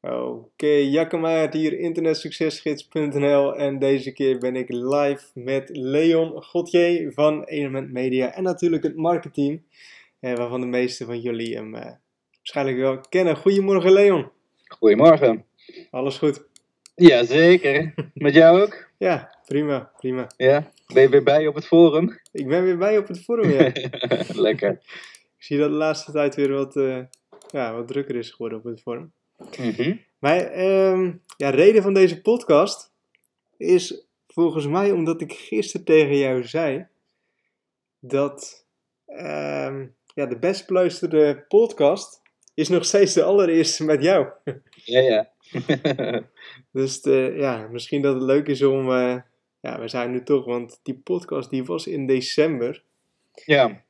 Oké, Jakkemeyer hier, internetsuccesgids.nl en deze keer ben ik live met Leon Godje van Element Media en natuurlijk het marketing, eh, waarvan de meeste van jullie hem eh, waarschijnlijk wel kennen. Goedemorgen Leon. Goedemorgen. Alles goed? Jazeker. Met jou ook? Ja, prima, prima. Ja, ben je weer bij op het forum? Ik ben weer bij op het forum, ja. Lekker. Ik zie dat de laatste tijd weer wat, eh, ja, wat drukker is geworden op het forum. Mhm. Maar ehm, ja, reden van deze podcast is volgens mij omdat ik gisteren tegen jou zei dat ehm, ja, de best beluisterde podcast is nog steeds de allereerste met jou. Ja, ja. Dus eh, ja, misschien dat het leuk is om, eh, ja, we zijn nu toch, want die podcast die was in december. ja.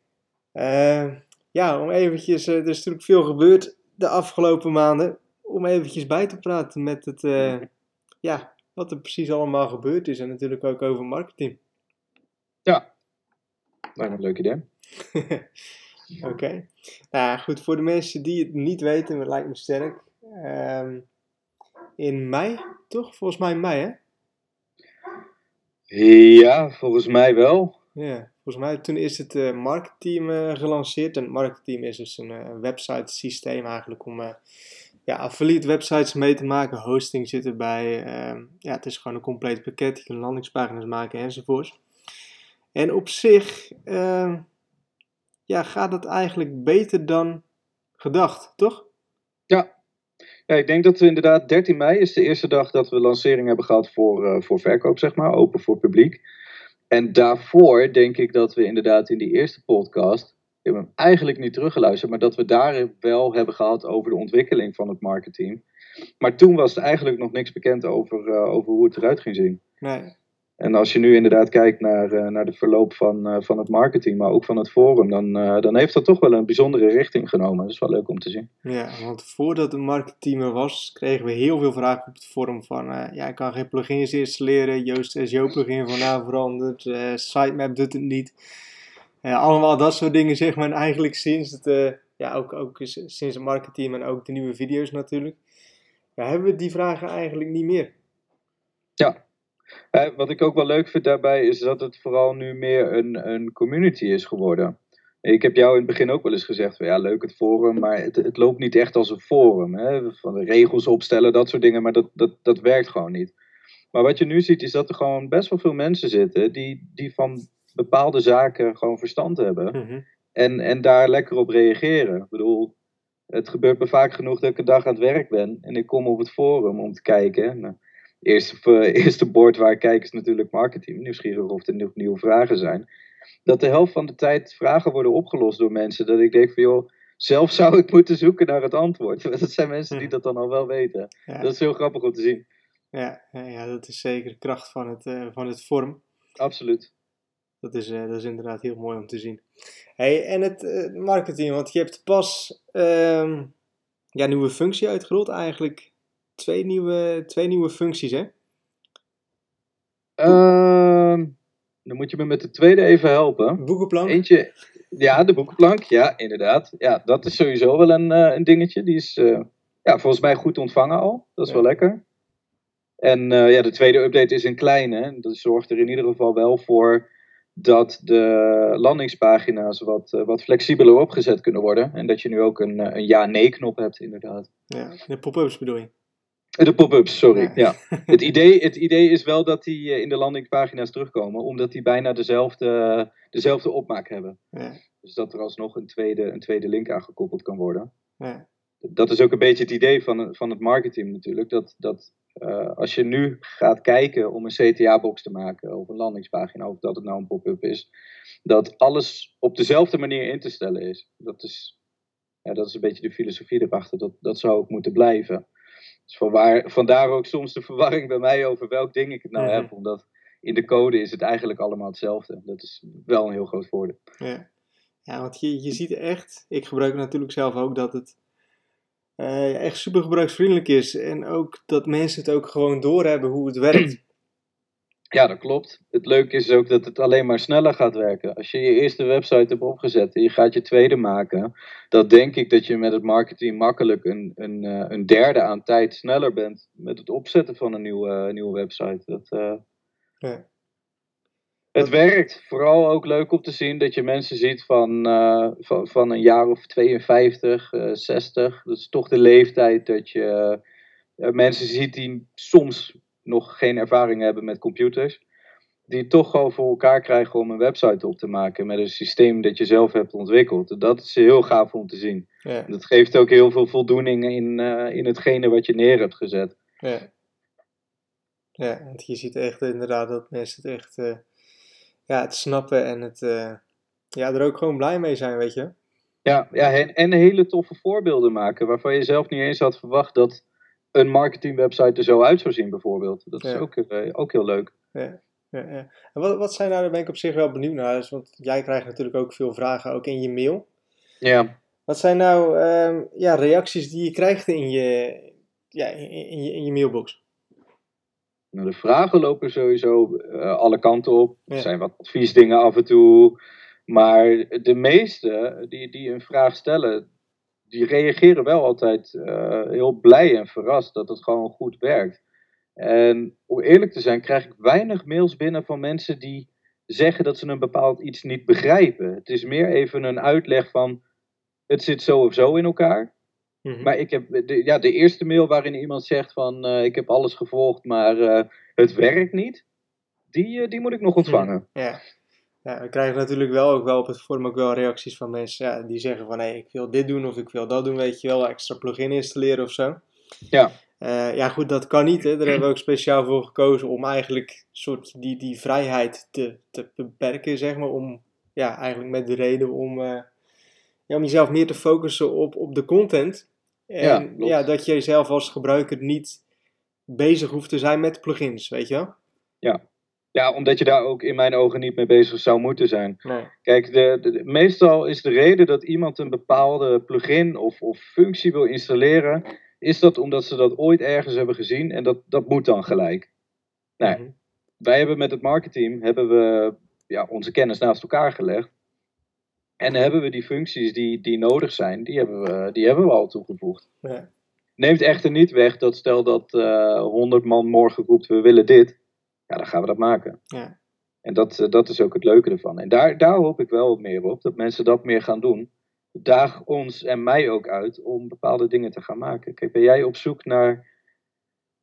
Eh, ja, om eventjes, eh, er is natuurlijk veel gebeurd de afgelopen maanden, om eventjes bij te praten met het, eh, ja, wat er precies allemaal gebeurd is en natuurlijk ook over marketing. Ja. Lijkt me een leuk idee. Oké. Nou goed, voor de mensen die het niet weten, het lijkt me sterk. Ehm, in mei, toch? Volgens mij mei, hè? Ja, volgens mij wel. Ja, volgens mij toen is het eh marketing eh, gelanceerd. En het marketing is dus een eh, website systeem eigenlijk om ja, affiliate websites mee te maken. Hosting zit erbij. ehm, ja, het is gewoon een compleet pakket. Je kunt landingspagina's maken enzovoorts. En op zich ehm, ja, gaat het eigenlijk beter dan gedacht, toch? Ja. Ja, ik denk dat we inderdaad 13 mei is de eerste dag dat we lancering hebben gehad voor, eh, voor verkoop, zeg maar, open voor publiek. En daarvoor denk ik dat we inderdaad in die eerste podcast, heb hem eigenlijk niet teruggeluisterd, maar dat we daar wel hebben gehad over de ontwikkeling van het marketing. Maar toen was er eigenlijk nog niks bekend over, eh, over hoe het eruit ging zien. Nee. En als je nu inderdaad kijkt naar, eh, naar de verloop van, eh, van het marketing, maar ook van het forum, dan, dan heeft dat toch wel een bijzondere richting genomen. Dat is wel leuk om te zien. Ja, want voordat het marketing er was, kregen we heel veel vragen op het forum van, ja, ik kan geen plugins installeren, Joost SEO plugin vandaag veranderd, eh sitemap doet het niet. Allemaal dat soort dingen, zeg maar. En eigenlijk sinds het, eh, ja, ook, ook sinds het marketing en ook de nieuwe video's natuurlijk, ja, hebben we die vragen eigenlijk niet meer. Ja. Eh, wat ik ook wel leuk vind daarbij is dat het vooral nu meer een, een community is geworden. Ik heb jou in het begin ook wel eens gezegd, van, ja leuk het forum, maar het, het loopt niet echt als een forum. Hè? Van de regels opstellen, dat soort dingen, maar dat, dat, dat werkt gewoon niet. Maar wat je nu ziet is dat er gewoon best wel veel mensen zitten die, die van bepaalde zaken gewoon verstand hebben. Mhm. En, en daar lekker op reageren. Ik bedoel, het gebeurt me vaak genoeg dat ik een dag aan het werk ben en ik kom op het forum om te kijken. Nou, eerste, eh, eerste bord waar ik kijk is natuurlijk marketing, nieuwsgierig of er nog nieuwe vragen zijn. Dat de helft van de tijd vragen worden opgelost door mensen. Dat ik denk van joh, zelf zou ik moeten zoeken naar het antwoord. Dat zijn mensen die dat dan al wel weten. Ja, Dat is heel grappig om te zien. ja, ja, dat is zeker de kracht van het, eh, van het forum. Absoluut. Dat is, eh, dat is inderdaad heel mooi om te zien. Hey, en het eh, marketing, want je hebt pas ehm ja, een nieuwe functie uitgerold. Eigenlijk twee nieuwe, twee nieuwe functies, hè? Ehm, dan moet je me met de tweede even helpen. Boekenplank. Eentje, ja, de boekenplank, ja, inderdaad. Ja, dat is sowieso wel een, eh, een dingetje. Die is ja, volgens mij goed ontvangen al. Dat is Ja. wel lekker. En ja, de tweede update is een kleine. Dat zorgt er in ieder geval wel voor dat de landingspagina's wat, eh, wat flexibeler opgezet kunnen worden. En dat je nu ook een, eh, een ja-nee-knop hebt, inderdaad. Ja, de pop-ups bedoel je. Eh, De pop-ups, sorry. Ja. Ja. Het, idee, het idee is wel dat die in de landingspagina's terugkomen, omdat die bijna dezelfde, dezelfde opmaak hebben. Ja, Dus dat er alsnog een tweede, een tweede link aangekoppeld kan worden. ja, Dat is ook een beetje het idee van, het- van het marketing natuurlijk. Dat, dat eh, als je nu gaat kijken om een CTA-box te maken of een landingspagina, of dat het nou een pop-up is, dat alles op dezelfde manier in te stellen is. Dat is, ja, dat is een beetje de filosofie erachter. Dat, dat zou ook moeten blijven. Dus vanwaar, vandaar ook soms de verwarring bij mij over welk ding ik het nou Mhm. heb. Omdat in de code is het eigenlijk allemaal hetzelfde. Dat is wel een heel groot voordeel. ja. Ja, want je, je ziet echt, ik gebruik natuurlijk zelf ook, dat het eh, ja, echt super gebruiksvriendelijk is. En ook dat mensen het ook gewoon doorhebben hoe het werkt. Ja, dat klopt. Het leuke is ook dat het alleen maar sneller gaat werken. Als je je eerste website hebt opgezet en je gaat je tweede maken, dan denk ik dat je met het marketing makkelijk een, een, eh, een derde aan tijd sneller bent met het opzetten van een nieuwe, nieuwe website. Dat, uh, ja. Het werkt. Vooral ook leuk om te zien dat je mensen ziet van, uh, van, van een jaar of 52, 60. Dat is toch de leeftijd dat je mensen ziet die soms nog geen ervaring hebben met computers, die toch gewoon voor elkaar krijgen om een website op te maken met een systeem dat je zelf hebt ontwikkeld. Dat is heel gaaf om te zien. Ja. Dat geeft ook heel veel voldoening in, in hetgene wat je neer hebt gezet. Ja. Ja, want je ziet echt inderdaad dat mensen het echt ja, het snappen en het, uh, ja, er ook gewoon blij mee zijn, weet je. Ja, ja en, en hele toffe voorbeelden maken waarvan je zelf niet eens had verwacht dat een marketingwebsite er zo uit zou zien, bijvoorbeeld. Dat is ook, uh, ook heel leuk. Ja. Ja, ja. En wat, wat zijn nou, daar ben ik op zich wel benieuwd naar, dus, want jij krijgt natuurlijk ook veel vragen, ook in je mail. Ja. Wat zijn nou uh, ja, reacties die je krijgt in je, ja, in, je, in je mailbox? Nou, de vragen lopen sowieso uh, alle kanten op. Er zijn wat adviesdingen af en toe. Maar de meeste die, die een vraag stellen, die reageren wel altijd uh, heel blij en verrast dat het gewoon goed werkt. En om eerlijk te zijn, krijg ik weinig mails binnen van mensen die zeggen dat ze een bepaald iets niet begrijpen. Het is meer even een uitleg van het zit zo of zo in elkaar. Mm-hmm. Maar ik heb de, ja, de eerste mail waarin iemand zegt van uh, ik heb alles gevolgd, maar uh, het werkt niet. Die, die moet ik nog ontvangen. Ja. Ja, we krijgen natuurlijk wel ook wel op het forum ook wel reacties van mensen ja, die zeggen van hé, hey, ik wil dit doen of ik wil dat doen, weet je wel, extra plugin installeren of zo. Ja. Uh, ja, goed, dat kan niet. Hè. Daar hebben we ook speciaal voor gekozen om eigenlijk soort die, die vrijheid te, te beperken, zeg maar. Om, ja, eigenlijk met de reden om, uh, ja, om jezelf meer te focussen op, op de content. En ja, ja, dat je zelf als gebruiker niet bezig hoeft te zijn met plugins, weet je wel? Ja, ja, omdat je daar ook in mijn ogen niet mee bezig zou moeten zijn. Nee. Kijk, de, de, meestal is de reden dat iemand een bepaalde plugin of, of functie wil installeren, is dat omdat ze dat ooit ergens hebben gezien en dat, dat moet dan gelijk. Nou, mm wij hebben met het marketing hebben we ja, onze kennis naast elkaar gelegd. En hebben we die functies die, die nodig zijn, die hebben we, die hebben we al toegevoegd. Ja. Neemt echter niet weg dat stel dat uh, eh, 100 man morgen roept we willen dit ja, dan gaan we dat maken. Ja. En dat, eh, dat is ook het leuke ervan. En daar, daar hoop ik wel meer op, dat mensen dat meer gaan doen. Daag ons en mij ook uit om bepaalde dingen te gaan maken. Kijk, ben jij op zoek naar.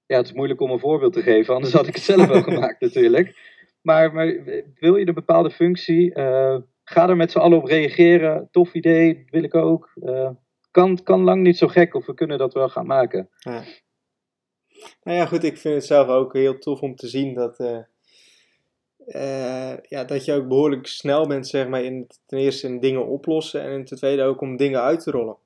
Ja, het is moeilijk om een voorbeeld te geven, anders had ik het zelf wel gemaakt natuurlijk. Maar, maar wil je een bepaalde functie, uh, ga er met z'n allen op reageren. Tof idee, wil ik ook. Uh, kan, kan lang niet zo gek, of we kunnen dat wel gaan maken. Ja. Nou ja, goed, ik vind het zelf ook heel tof om te zien dat, uh, uh, ja, dat je ook behoorlijk snel bent, zeg maar, in ten eerste in dingen oplossen en ten tweede ook om dingen uit te rollen.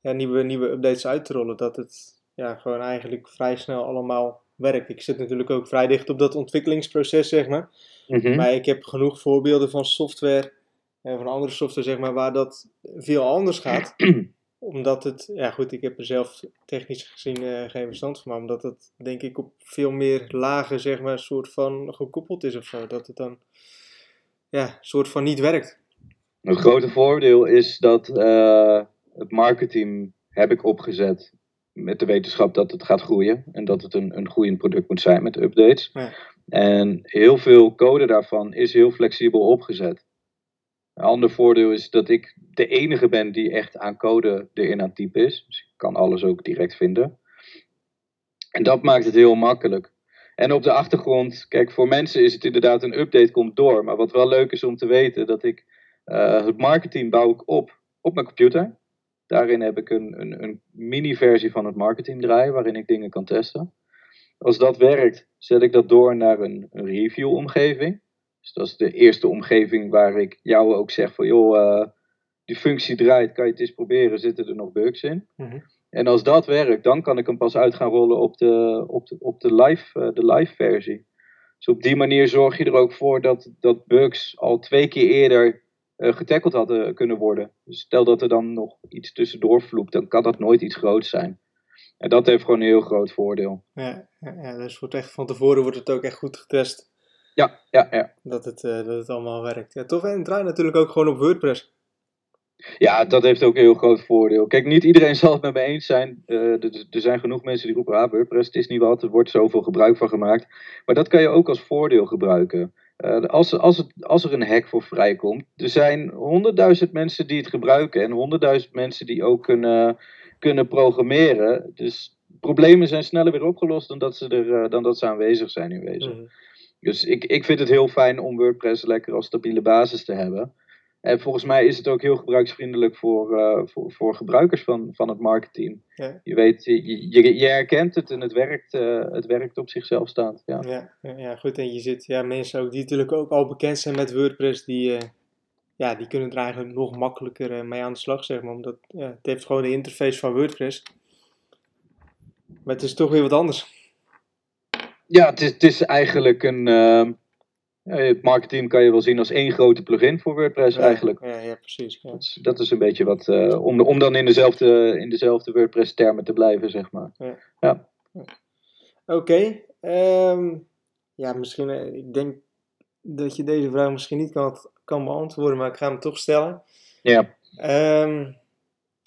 Ja, nieuwe, nieuwe updates uit te rollen, dat het ja, gewoon eigenlijk vrij snel allemaal werkt. Ik zit natuurlijk ook vrij dicht op dat ontwikkelingsproces, zeg maar. Mm-hmm. Maar ik heb genoeg voorbeelden van software en van andere software, zeg maar, waar dat veel anders gaat. omdat het, ja goed, ik heb er zelf technisch gezien uh, geen verstand van, maar omdat het denk ik op veel meer lagen, zeg maar, soort van gekoppeld is of zo. Dat het dan, ja, soort van niet werkt. Het grote voordeel is dat uh, het marketing heb ik opgezet met de wetenschap dat het gaat groeien en dat het een, een groeiend product moet zijn met updates. Ja. En heel veel code daarvan is heel flexibel opgezet. Een ander voordeel is dat ik de enige ben die echt aan code erin aan het typen is. Dus ik kan alles ook direct vinden. En dat maakt het heel makkelijk. En op de achtergrond, kijk, voor mensen is het inderdaad een update komt door. Maar wat wel leuk is om te weten, dat ik uh, het marketing bouw ik op op mijn computer. Daarin heb ik een, een, een mini-versie van het marketing draaien, waarin ik dingen kan testen. Als dat werkt, zet ik dat door naar een, een review-omgeving. Dus dat is de eerste omgeving waar ik jou ook zeg van joh, uh, die functie draait, kan je het eens proberen, zitten er nog bugs in. Mm -hmm. En als dat werkt, dan kan ik hem pas uit gaan rollen op de, op de, op de, live, uh, de live versie. Dus op die manier zorg je er ook voor dat, dat bugs al twee keer eerder getackeld hadden kunnen worden. Dus stel dat er dan nog iets tussendoor vloept, dan kan dat nooit iets groots zijn. En dat heeft gewoon een heel groot voordeel. Ja, ja, dus wordt echt, van tevoren wordt het ook echt goed getest Ja, ja, ja. dat het, eh, dat het allemaal werkt. Ja, tof. En het draait natuurlijk ook gewoon op WordPress. Ja, dat heeft ook een heel groot voordeel. Kijk, niet iedereen zal het met me eens zijn. Eh, er, er zijn genoeg mensen die roepen, ah, WordPress, het is niet wat, er wordt zoveel gebruik van gemaakt. Maar dat kan je ook als voordeel gebruiken. Eh, als, als, het, als er een hack voor vrijkomt, er zijn honderdduizend mensen die het gebruiken en honderdduizend mensen die ook kunnen, kunnen programmeren. Dus problemen zijn sneller weer opgelost dan dat ze, er, eh, dan dat ze aanwezig zijn in wezen. Mhm. Dus ik, ik vind het heel fijn om WordPress lekker als stabiele basis te hebben. En volgens mij is het ook heel gebruiksvriendelijk voor, eh, voor, voor gebruikers van, van het marketing. Ja. Je weet, je, je, je herkent het en het werkt, eh, het werkt op zichzelf staand. Ja. Ja, ja, goed. En je zit ja, mensen ook die natuurlijk ook al bekend zijn met WordPress, die, eh, ja, die kunnen er eigenlijk nog makkelijker mee aan de slag, zeg maar. Omdat het heeft gewoon de interface van WordPress. Maar het is toch weer wat anders. Ja, het is, het is eigenlijk een. Ja, het marketing kan je wel zien als één grote plugin voor WordPress eigenlijk. Ja, ja precies. Ja. Dat is, dat is een beetje wat. eh, om, om dan in dezelfde, in dezelfde WordPress-termen te blijven, zeg maar. Oké. ehm, ja, misschien, eh, ik denk dat je deze vraag misschien niet kan, kan beantwoorden, maar ik ga hem toch stellen. Ja. Ehm,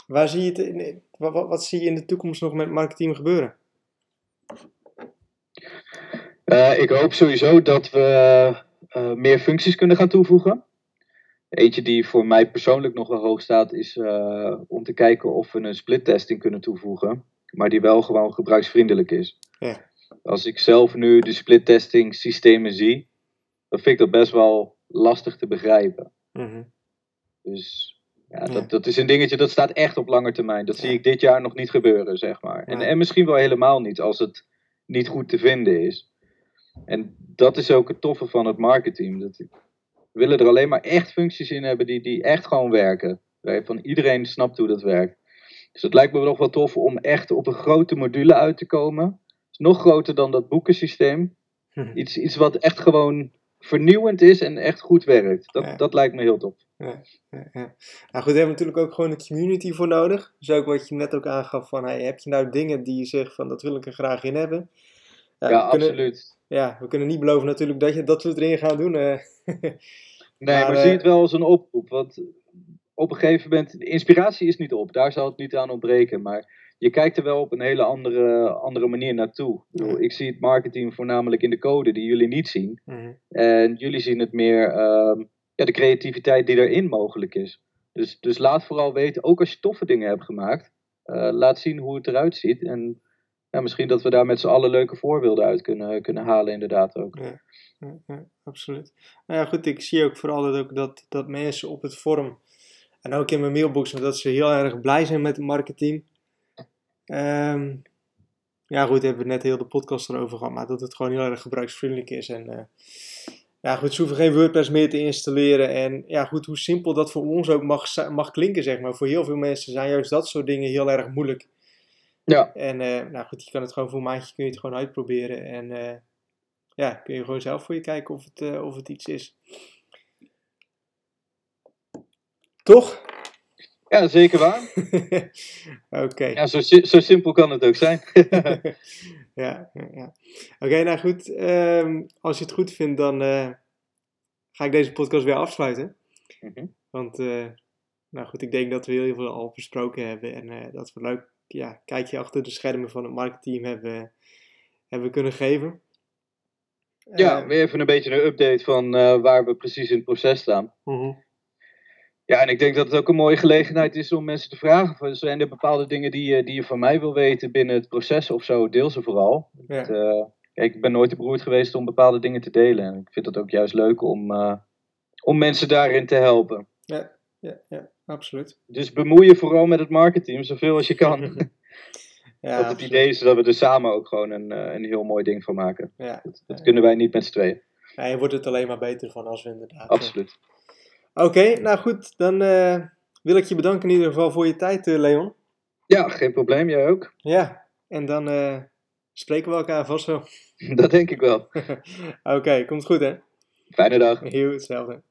waar zie je het, in- wat, wat, wat zie je in de toekomst nog met marketing gebeuren? Eh, ik hoop sowieso dat we eh, meer functies kunnen gaan toevoegen. Eentje die voor mij persoonlijk nog wel hoog staat, is eh, om te kijken of we een split testing kunnen toevoegen. Maar die wel gewoon gebruiksvriendelijk is. Ja. Als ik zelf nu de split testing systemen zie, dan vind ik dat best wel lastig te begrijpen. Mhm. Dus ja, Ja. Dat, dat is een dingetje dat staat echt op lange termijn. Dat zie ik dit jaar nog niet gebeuren, zeg maar. En, en misschien wel helemaal niet als het niet goed te vinden is. En dat is ook het toffe van het marketing. Dat we willen er alleen maar echt functies in hebben die, die echt gewoon werken. Waarvan iedereen snapt hoe dat werkt. Dus het lijkt me nog wel tof om echt op een grote module uit te komen. Het is nog groter dan dat boekensysteem. Iets, iets wat echt gewoon vernieuwend is en echt goed werkt. Dat, Ja. dat lijkt me heel tof. Ja, ja. Nou goed, daar hebben we natuurlijk ook gewoon een community voor nodig. Dus ook wat je net ook aangaf van, hey, heb je nou dingen die je zegt van, dat wil ik er graag in hebben? Ja, kunnen, absoluut. Ja, we kunnen niet beloven natuurlijk dat, je, dat we het erin gaan doen. eh. Nee, maar, Maar, zie eh, het wel als een oproep. Want op een gegeven moment, de inspiratie is niet op. Daar zal het niet aan ontbreken. Maar je kijkt er wel op een hele andere, andere manier naartoe. Ik, bedoel, ik zie het marketing voornamelijk in de code die jullie niet zien. Mhm. En jullie zien het meer, ehm, ja, de creativiteit die erin mogelijk is. Dus, dus laat vooral weten, ook als je toffe dingen hebt gemaakt, eh, laat zien hoe het eruit ziet. En ja, misschien dat we daar met z'n allen leuke voorbeelden uit kunnen, kunnen halen, inderdaad ook. Ja, ja, ja, absoluut. Nou ja, goed, ik zie ook vooral dat, ook dat, dat mensen op het forum en ook in mijn mailbox, dat ze heel erg blij zijn met het marketing. Ehm, ja, goed, hebben we net heel de podcast erover gehad, maar dat het gewoon heel erg gebruiksvriendelijk is. En eh, ja, goed, ze hoeven geen WordPress meer te installeren. En ja, goed, hoe simpel dat voor ons ook mag, mag klinken, zeg maar. Voor heel veel mensen zijn juist dat soort dingen heel erg moeilijk. Ja, En eh, nou goed, je kan het gewoon voor een maandje kun je het gewoon uitproberen. En eh, ja, kun je gewoon zelf voor je kijken of het, eh, of het iets is. Toch? ja zeker waar. Oké. Ja, zo, zo simpel kan het ook zijn. ja, ja, ja. Oké, nou goed. ehm, als je het goed vindt, dan ga ik deze podcast weer afsluiten. Mhm. Want, nou goed, ik denk dat we heel veel al besproken hebben. En eh, dat we leuk, ja, kijkje achter de schermen van het marketingteam hebben, hebben kunnen geven. Ja, Eh, weer even een beetje een update van eh, waar we precies in het proces staan. mhm. Ja, en ik denk dat het ook een mooie gelegenheid is om mensen te vragen: van, zijn er bepaalde dingen die, je- die je van mij wil weten binnen het proces of zo? Deel ze vooral. Ja. Het, eh, kijk, ik ben nooit te beroerd geweest om bepaalde dingen te delen. En ik vind het ook juist leuk om, om mensen daarin te helpen. Ja, ja, ja, absoluut. Dus bemoei je vooral met het marketing zoveel als je kan. Ja, Want het idee is dat we er samen ook gewoon een, eh, een heel mooi ding van maken. Ja. Dat, dat kunnen wij niet met z'n tweeën. Ja, je wordt het alleen maar beter van als we inderdaad. eh, Absoluut. Oké, nou goed, dan eh, wil ik je bedanken in ieder geval voor je tijd, Leon. Ja, geen probleem. Jij ook? Ja, en dan spreken we elkaar vast wel. Dat denk ik wel. Oké, komt goed hè? Fijne dag. Heel hetzelfde.